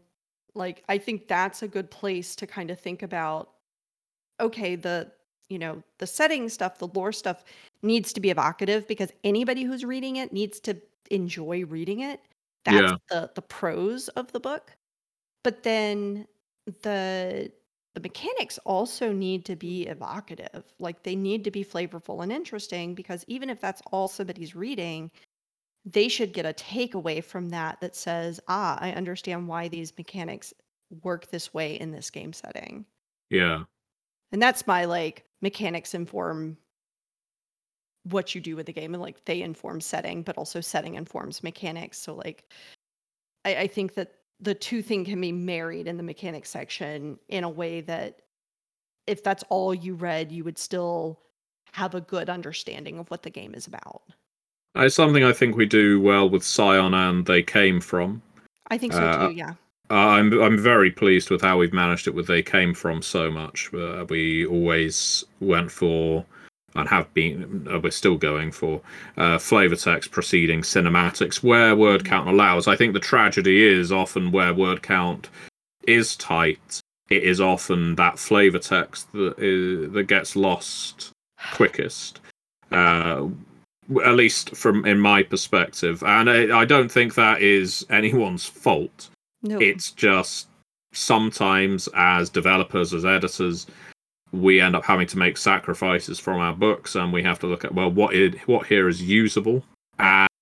like I think that's a good place to kind of think about okay, the you know, the setting stuff, the lore stuff needs to be evocative because anybody who's reading it needs to enjoy reading it. That's Yeah. the the prose of the book. but then the the mechanics also need to be evocative. Like they need to be flavorful and interesting because even if that's all somebody's reading, they should get a takeaway from that that says, "Ah, I understand why these mechanics work this way in this game setting." Yeah. And that's my like mechanics inform what you do with the game and like they inform setting, but also setting informs mechanics. So like I, I think that the two thing can be married in the mechanics section in a way that if that's all you read, you would still have a good understanding of what the game is about. It's something I think we do well with Scion and They Came From. I think so Uh, too, yeah. I'm I'm very pleased with how we've managed it with They Came From so much. Uh, we always went for and have been uh, we're still going for uh, flavor text preceding cinematics where word count allows. I think the tragedy is often where word count is tight. It is often that flavor text that is, that gets lost quickest. Uh, at least from in my perspective, and I, I don't think that is [LAUGHS] anyone's fault No. it's just sometimes as developers as editors we end up having to make sacrifices from our books and we have to look at well what it, what here is usable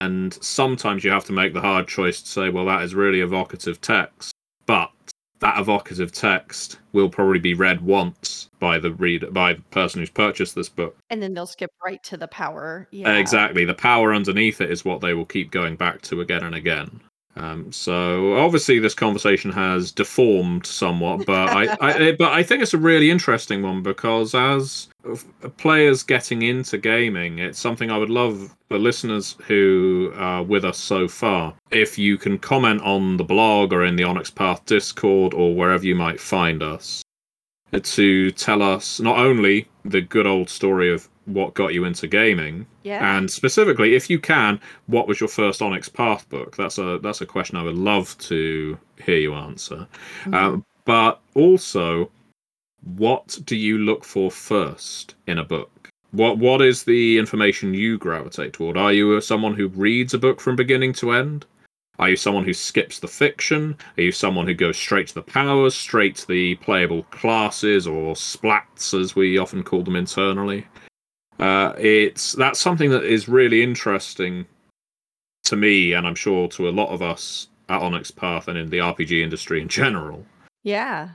and sometimes you have to make the hard choice to say well that is really evocative text but that evocative text will probably be read once by the reader by the person who's purchased this book and then they'll skip right to the power. Yeah. Exactly. The power underneath it is what they will keep going back to again and again. Um, so obviously this conversation has deformed somewhat, but I, [LAUGHS] I but I think it's a really interesting one because as players getting into gaming, it's something I would love the listeners who are with us so far. If you can comment on the blog or in the Onyx Path Discord or wherever you might find us, to tell us not only the good old story of what got you into gaming, Yeah. and specifically, if you can, what was your first Onyx Path book? That's a that's a question I would love to hear you answer. Mhm. Um, but also, what do you look for first in a book? What what is the information you gravitate toward? Are you someone who reads a book from beginning to end? Are you someone who skips the fiction? Are you someone who goes straight to the powers, straight to the playable classes or splats, as we often call them internally? Uh, it's that's something that is really interesting to me, and I'm sure to a lot of us at Onyx Path and in the RPG industry in general, yeah.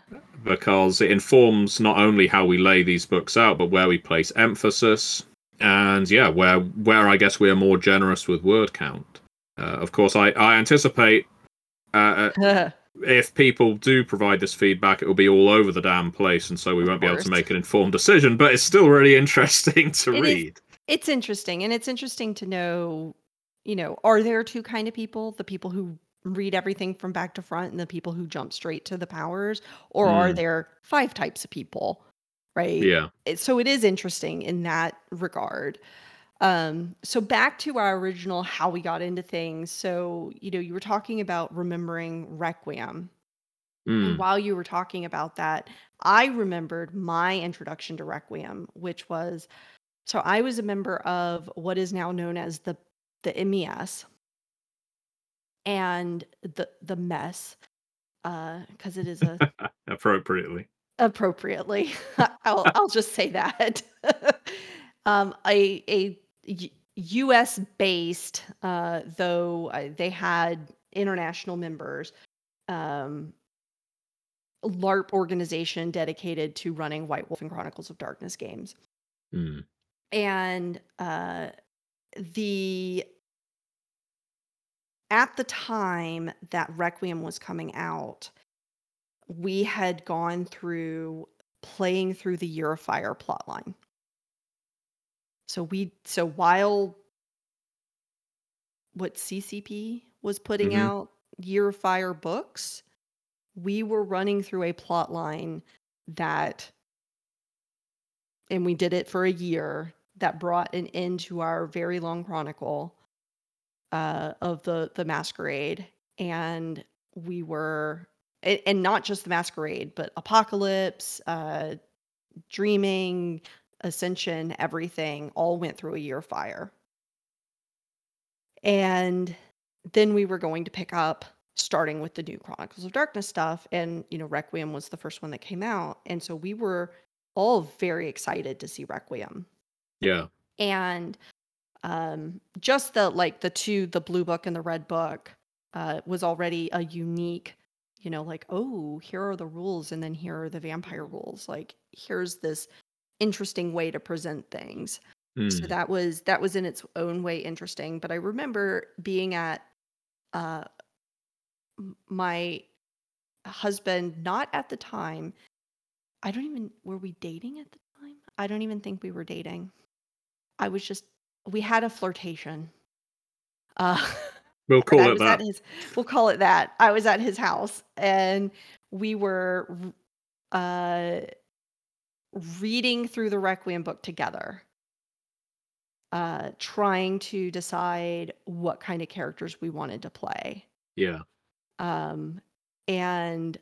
because it informs not only how we lay these books out, but where we place emphasis, and yeah, where where I guess we are more generous with word count. Uh, of course, I I anticipate. Uh, uh, [LAUGHS] if people do provide this feedback, it will be all over the damn place, and so we Of won't be able to make an informed decision. But it's still really [LAUGHS] interesting to It is. read. it's interesting and it's interesting to know you know are there two kind of people the people who read everything from back to front and the people who jump straight to the powers or are Mm. there five types of people right Yeah. It- so it is interesting in that regard um so back to our original how we got into things so you know you were talking about remembering requiem Mm. and while you were talking about that, I remembered my introduction to Requiem, which was so I was a member of what is now known as the the MES and the the mess because it is a [LAUGHS] Appropriately. appropriately. [LAUGHS] I'll I'll just say that. [LAUGHS] um, a a U.S. based, uh, though uh, they had international members. Um, LARP organization dedicated to running White Wolf and Chronicles of Darkness games. Mm. And uh, the at the time that Requiem was coming out, we had gone through playing through the Year of Fire plotline. So we so while what CCP was putting Mhm. out Year of Fire books, we were running through a plot line that and we did it for a year that brought an end to our very long chronicle uh, of the the masquerade and we were a- and not just the masquerade but apocalypse uh dreaming ascension everything all went through a year fire and then we were going to pick up starting with the new Chronicles of Darkness stuff, and you know, Requiem was the first one that came out, and so we were all very excited to see Requiem. Yeah. And um, just the like the two, the blue book and the red book, uh, was already a unique, you know, like oh, here are the rules, and then here are the vampire rules. Like here's this interesting way to present things. So Mm. that was that was in its own way interesting. But I remember being at uh, my husband, not at the time. I don't even were we dating at the time? I don't even think we were dating. I was just we had a flirtation. Uh, [LAUGHS] We'll call it that. his we'll call it that. I was at his house and we were uh reading through the Requiem book together. Uh trying to decide what kind of characters we wanted to play. Yeah. Um and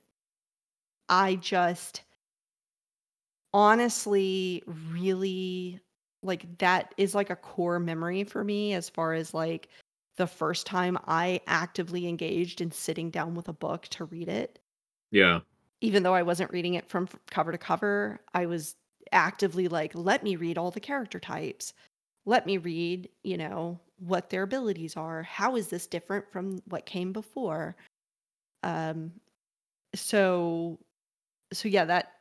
I just honestly really like that is like a core memory for me as far as like the first time I actively engaged in sitting down with a book to read it. Yeah. Even though I wasn't reading it from cover to cover, I was actively like, let me read all the character types. Let me read, you know, what their abilities are. How is this different from what came before? Um, so so yeah, that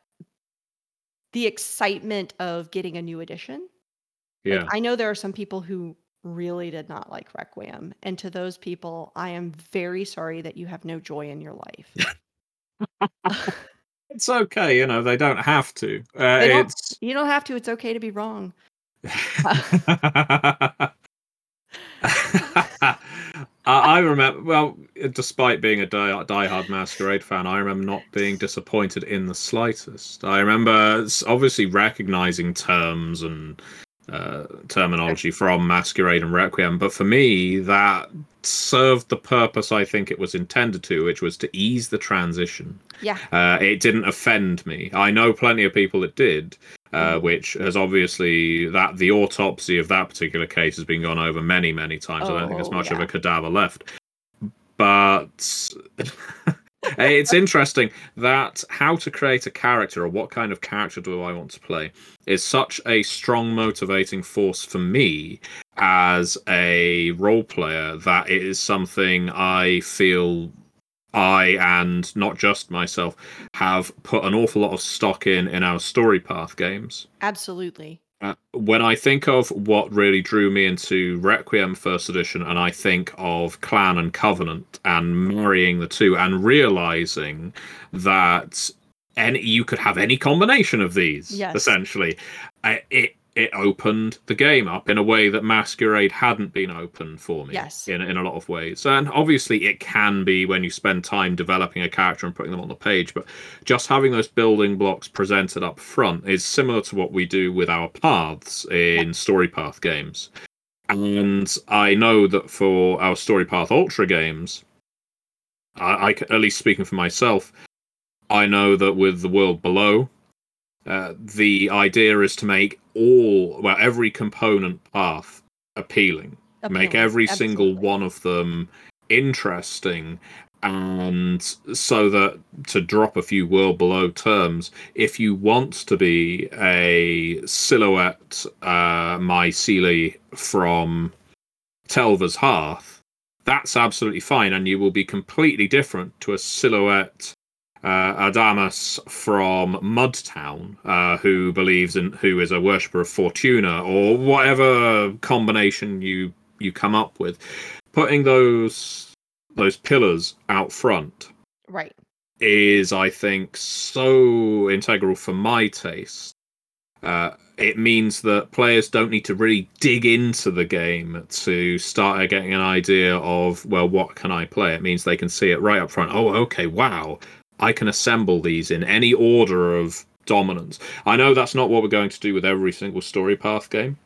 the excitement of getting a new edition. Like Yeah. I know there are some people who really did not like Requiem, and to those people, I am very sorry that you have no joy in your life. [LAUGHS] [LAUGHS] It's okay, you know, they don't have to. Uh, They don't it's you don't have to, it's okay to be wrong. [LAUGHS] I, I remember, well, despite being a die, die-hard Masquerade fan, I remember not being disappointed in the slightest. I remember s- obviously recognizing terms and uh, terminology from Masquerade and Requiem, but for me, that served the purpose I think it was intended to, which was to ease the transition. Yeah. Uh, it didn't offend me. I know plenty of people that did, uh, Mhm. which has obviously that the autopsy of that particular case has been gone over many, many times. I don't think there's Oh, much of a cadaver left. But [LAUGHS] Uh, it's interesting that how to create a character or what kind of character do I want to play is such a strong motivating force for me as a role player that it is something I feel I and not just myself have put an awful lot of stock in in our story path games. Absolutely. Uh, when I think of what really drew me into Requiem First Edition, and I think of Clan and Covenant and marrying the two, and realizing that any you could have any combination of these, Yes. essentially, uh, it it opened the game up in a way that Masquerade hadn't been open for me. Yes. in in a lot of ways, and obviously it can be when you spend time developing a character and putting them on the page, but just having those building blocks presented up front is similar to what we do with our paths in story path games. And I know that for our story path ultra games, I, I at least speaking for myself, I know that with the world below, uh, the idea is to make all well every component path appealing make Appealing. every single one of them interesting and so that to drop a few world below terms if you want to be a silhouette uh my Sealy from Telva's Hearth that's absolutely fine and you will be completely different to a silhouette uh, Adamus from Mudtown, uh, who believes in who is a worshipper of Fortuna, or whatever combination you you come up with, putting those those pillars out front Right. is, I think, so integral for my taste. Uh, it means that players don't need to really dig into the game to start getting an idea of well, what can I play? It means they can see it right up front. Oh, okay, wow, I can assemble these in any order of dominance. I know that's not what we're going to do with every single story path game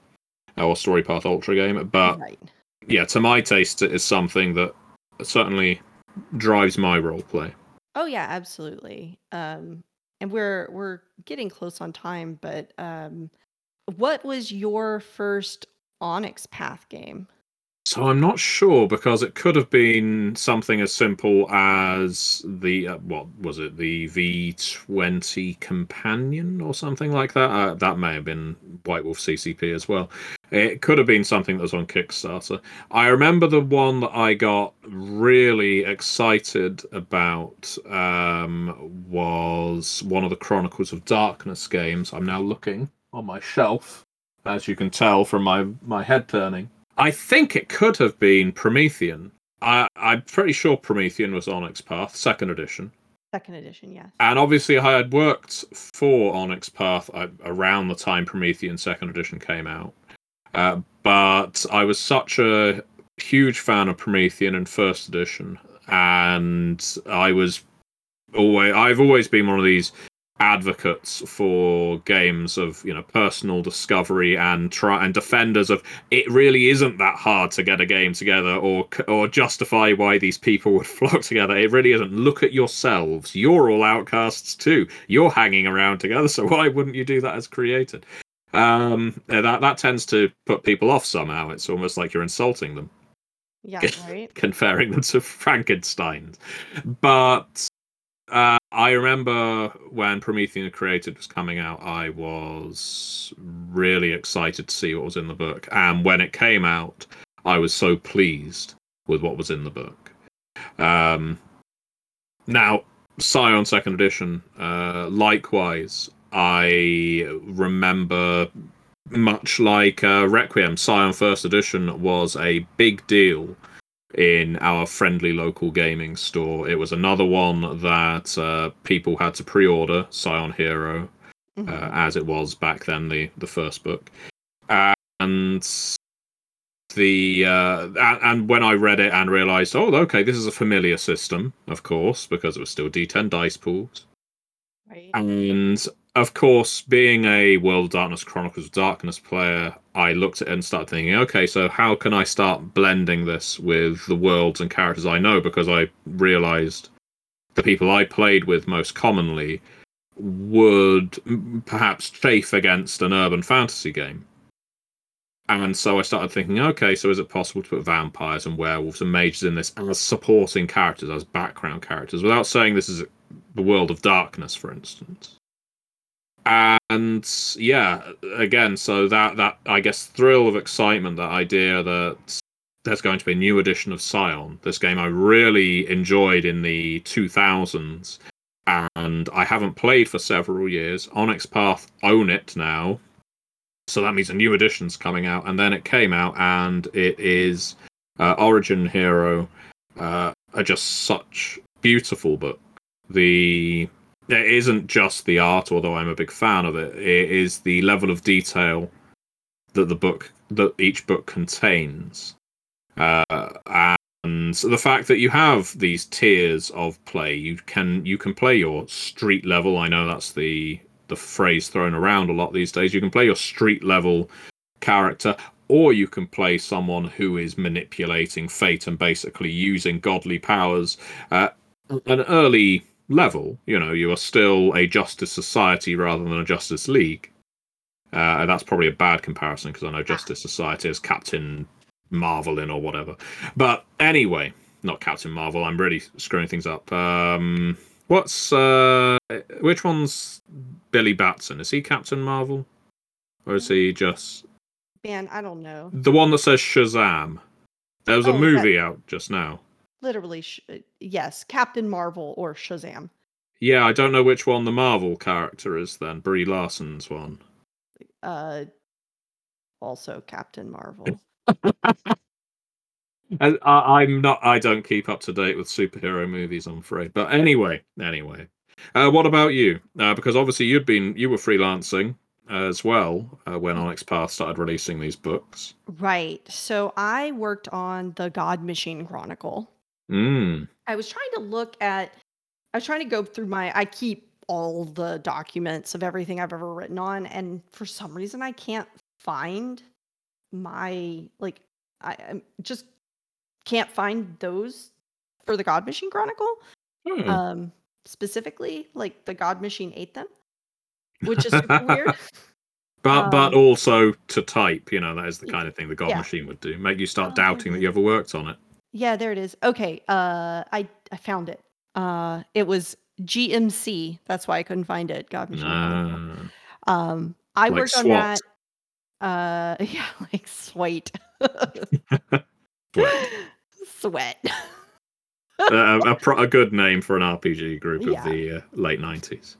or story path ultra game, but right. yeah, to my taste, it is something that certainly drives my role play. Oh yeah, absolutely. Um, and we're we're getting close on time, but um, what was your first Onyx Path game? So I'm not sure because it could have been something as simple as the uh, what was it the V20 companion or something like that. Uh, that may have been White Wolf CCP as well. It could have been something that was on Kickstarter. I remember the one that I got really excited about um, was one of the Chronicles of Darkness games. I'm now looking on my shelf, as you can tell from my my head turning. I think it could have been Promethean. I, I'm pretty sure Promethean was Onyx Path, second edition. Second edition, yes. And obviously, I had worked for Onyx Path uh, around the time Promethean second edition came out. Uh, but I was such a huge fan of Promethean in first edition, and I was always I've always been one of these advocates for games of you know personal discovery and try and defenders of it really isn't that hard to get a game together or or justify why these people [LAUGHS] would flock together. It really isn't. Look at yourselves. You're all outcasts too. You're hanging around together so why wouldn't you do that as created? Um that that tends to put people off somehow. It's almost like you're insulting them. Yeah [LAUGHS] right. Comparing them to frankenstein. But uh, I remember when Promethean Created was coming out, I was really excited to see what was in the book. And when it came out, I was so pleased with what was in the book. Um, now, Scion Second Edition, uh, likewise, I remember much like uh, Requiem, Scion First Edition was a big deal in our friendly local gaming store. It was another one that uh, people had to pre-order, Scion Hero, uh, mm-hmm. uh, as it was back then, the the first book, and the uh, and when I read it and realized, oh, okay, this is a familiar system, of course, because it was still D10 dice pools. Right. And of course, being a World of Darkness Chronicles of Darkness player, I looked at it and started thinking, okay, so how can I start blending this with the worlds and characters I know? Because I realized the people I played with most commonly would perhaps chafe against an urban fantasy game. And so I started thinking, okay, so is it possible to put vampires and werewolves and mages in this as supporting characters, as background characters, without saying this is the world of darkness, for instance? And yeah again so that that i guess thrill of excitement that idea that there's going to be a new edition of scion this game i really enjoyed in the 2000s and i haven't played for several years. Onyx path own it now. So that means a new edition's coming out. And then it came out and it is uh, origin hero uh, are just such beautiful book. The it isn't just the art, although I'm a big fan of it. It is the level of detail that the book that each book contains, uh, and the fact that you have these tiers of play. You can you can play your street level. I know that's the the phrase thrown around a lot these days. You can play your street level character, or you can play someone who is manipulating fate and basically using godly powers. Uh, an early level. You know, you are still a Justice Society rather than a Justice League. Uh, that's probably a bad comparison because I know Justice Society is Captain Marvel in or whatever. But anyway, not Captain Marvel. I'm really screwing things up. Um, what's uh, which one's Billy Batson? Is he Captain Marvel, or is he just? Man, I don't know. The one that says Shazam. There was oh, a movie that... out just now literally sh- uh, yes, Captain Marvel or Shazam. Yeah, I don't know which one the Marvel character is then. Brie Larson's one. Uh also Captain Marvel. [LAUGHS] I, am not. I don't keep up to date with superhero movies. I'm afraid. But anyway, anyway, uh, what about you? Uh, because obviously you'd been you were freelancing as well uh, when Onyx Path started releasing these books. Right. So I worked on the God Machine Chronicle. Mm. I was trying to look at I was trying to go through my I keep all the documents of everything I've ever written on and for some reason I can't find my like I, I just can't find those for the God Machine Chronicle. Hmm. Um specifically like the God Machine ate them, which is super weird. But [LAUGHS] but Um, also to type, you know, that is the kind of thing the God yeah. machine would do. Make you start Oh, doubting that you ever worked on it. Yeah, there it is. Okay, uh, I I found it. Uh, it was GMC. That's why I couldn't find it. God. Chronicles. Nah, Um, I like worked on SWAT. that. Uh, [LAUGHS] yeah, like [LAUGHS] sweat. Sweat. Sweat. a, a, pro- a good name for an RPG group Yeah. of the uh, late 90s.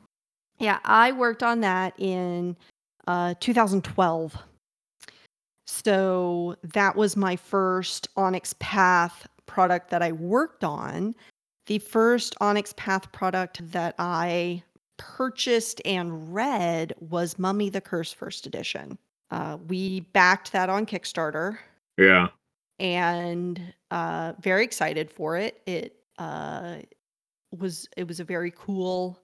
Yeah, I worked on that in uh, 2012. So that was my first Onyx Path product that I worked on. The first Onyx Path product that I purchased and read was Mummy the Curse First Edition. Uh, we backed that on Kickstarter Yeah. and uh, very excited for it. It uh, was it was a very cool,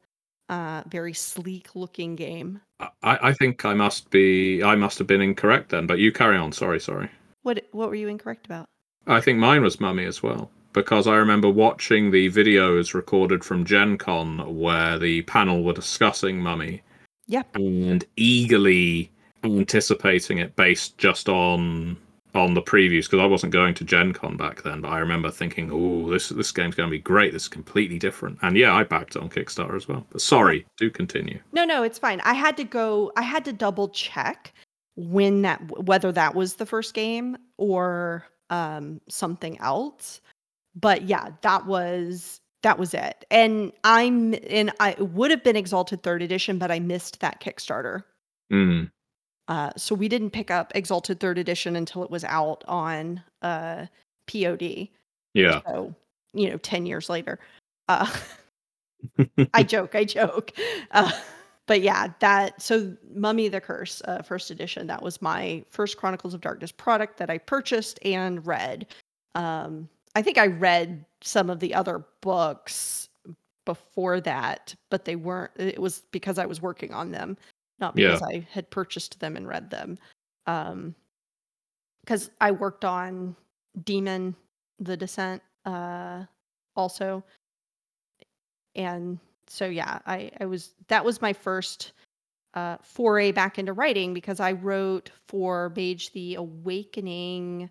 uh, very sleek looking game. I, I think I must be I must have been incorrect then, but you carry on. Sorry, sorry. What what were you incorrect about? I think mine was Mummy as well. Because I remember watching the videos recorded from Gen Con where the panel were discussing Mummy Yep. and eagerly anticipating it based just on on the previews because I wasn't going to Gen Con back then, but I remember thinking, "Oh, this this game's going to be great. This is completely different." And yeah, I backed it on Kickstarter as well. But sorry, do continue. No, no, it's fine. I had to go. I had to double check when that whether that was the first game or um, something else. But yeah, that was that was it. And I'm and I would have been Exalted Third Edition, but I missed that Kickstarter. Mm, Uh, so we didn't pick up Exalted Third Edition until it was out on uh, POD. yeah. So you know, ten years later. Uh, [LAUGHS] I joke, I joke. Uh, but yeah, that so Mummy the Curse, uh, first edition, that was my first Chronicles of Darkness product that I purchased and read. Um, I think I read some of the other books before that, but they weren't. It was because I was working on them, not Yeah. because I had purchased them and read them. Um, because I worked on Demon, the Descent, uh, also and so yeah i i was that was my first uh foray back into writing because i wrote for mage the awakening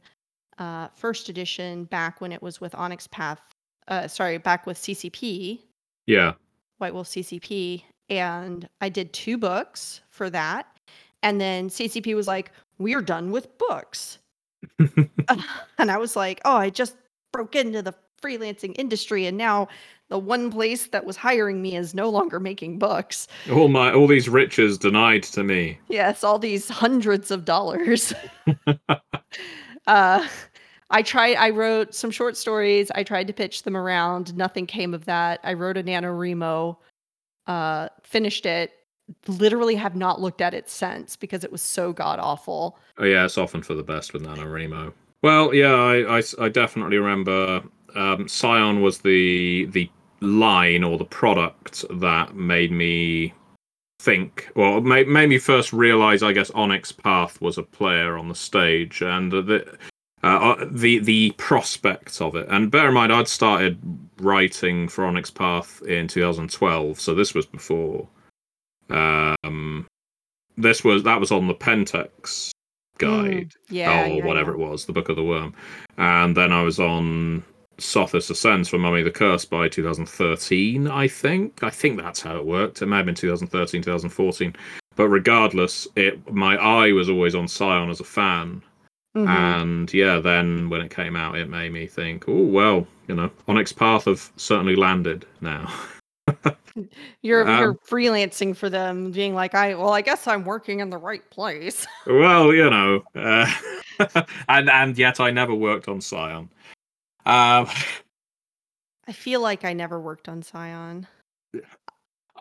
uh first edition back when it was with onyx path uh sorry back with ccp Yeah. white wolf ccp and i did two books for that and then ccp was like we're done with books [LAUGHS] [LAUGHS] and I was like, oh, I just broke into the freelancing industry, and now the one place that was hiring me is no longer making books. all my all these riches denied to me. Yes, all these hundreds of dollars. [LAUGHS] uh, I tried. I wrote some short stories. I tried to pitch them around. Nothing came of that. I wrote a NaNoWriMo, uh, finished it. Literally have not looked at it since because it was so god awful. Oh yeah, it's often for the best with NaNoWriMo. Well, yeah, I, I, I definitely remember um, Scion was the the line or the product that made me think, well, made, made me first realize, I guess, Onyx Path was a player on the stage and the uh, the the prospects of it. And bear in mind, I'd started writing for Onyx Path in 2012, so this was before. Um, this was that was on the Pentex guide Mm, yeah, or yeah, whatever yeah. it was, the Book of the Worm. And then I was on Sothis Ascends for Mummy the Curse by 2013, I think. I think that's how it worked. It may have been 2013, 2014. But regardless, it my eye was always on Scion as a fan. Mhm. And yeah, then when it came out, it made me think, oh, well, you know, Onyx Path have certainly landed now. You're [LAUGHS] you're Um, freelancing for them, being like, I well, I guess I'm working in the right place. [LAUGHS] well, you know, uh, [LAUGHS] and and yet I never worked on Scion. Um, I feel like I never worked on Scion.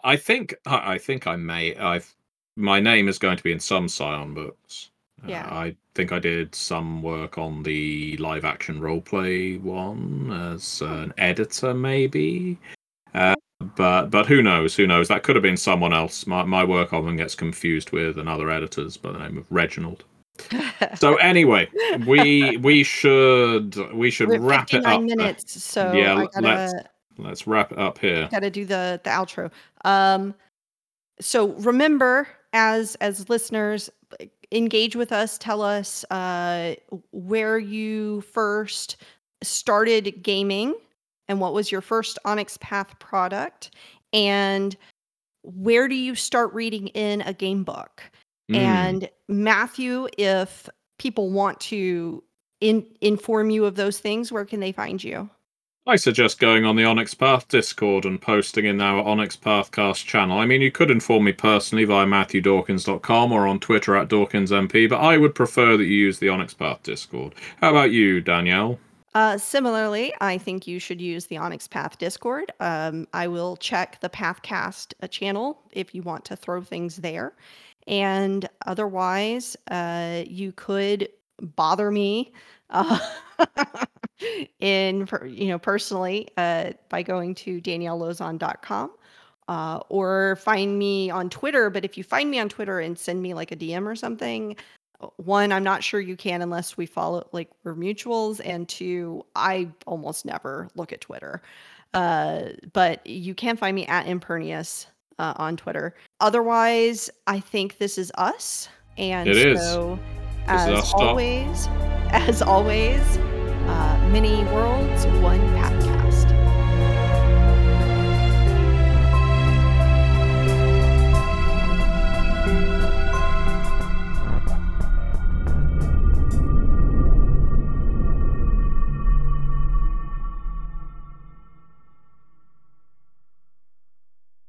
I think I I think I may. I've my name is going to be in some Scion books. Uh, Yeah. I think I did some work on the live action roleplay one as an editor, maybe. Uh, but but who knows? Who knows? That could have been someone else. My my work often gets confused with another editors by the name of Reginald. [LAUGHS] So anyway, we we should we should We're wrap it 59 up. minutes, so yeah, gotta let's- Let's wrap it up here. gotta do the the outro. Um, so remember, as as listeners, engage with us. Tell us uh, where you first started gaming and what was your first Onyx Path product, and where do you start reading in a game book? Mm. And Matthew, if people want to in, inform you of those things, where can they find you? I suggest going on the Onyx Path Discord and posting in our Onyx Pathcast channel. I mean, you could inform me personally via MatthewDawkins.com or on Twitter at DawkinsMP, but I would prefer that you use the Onyx Path Discord. How about you, Danielle? Uh, similarly, I think you should use the Onyx Path Discord. Um, I will check the Pathcast uh, channel if you want to throw things there. And otherwise, uh, you could bother me uh, [LAUGHS] in you know personally uh, by going to daniellelozon.com uh, or find me on Twitter. But if you find me on Twitter and send me like a DM or something, one, I'm not sure you can unless we follow like we're mutuals, and two, I almost never look at Twitter. Uh, but you can find me at Impernius uh, on Twitter. Otherwise, I think this is us, and It so is. This is our as always, [LAUGHS] as always, uh, many worlds, one.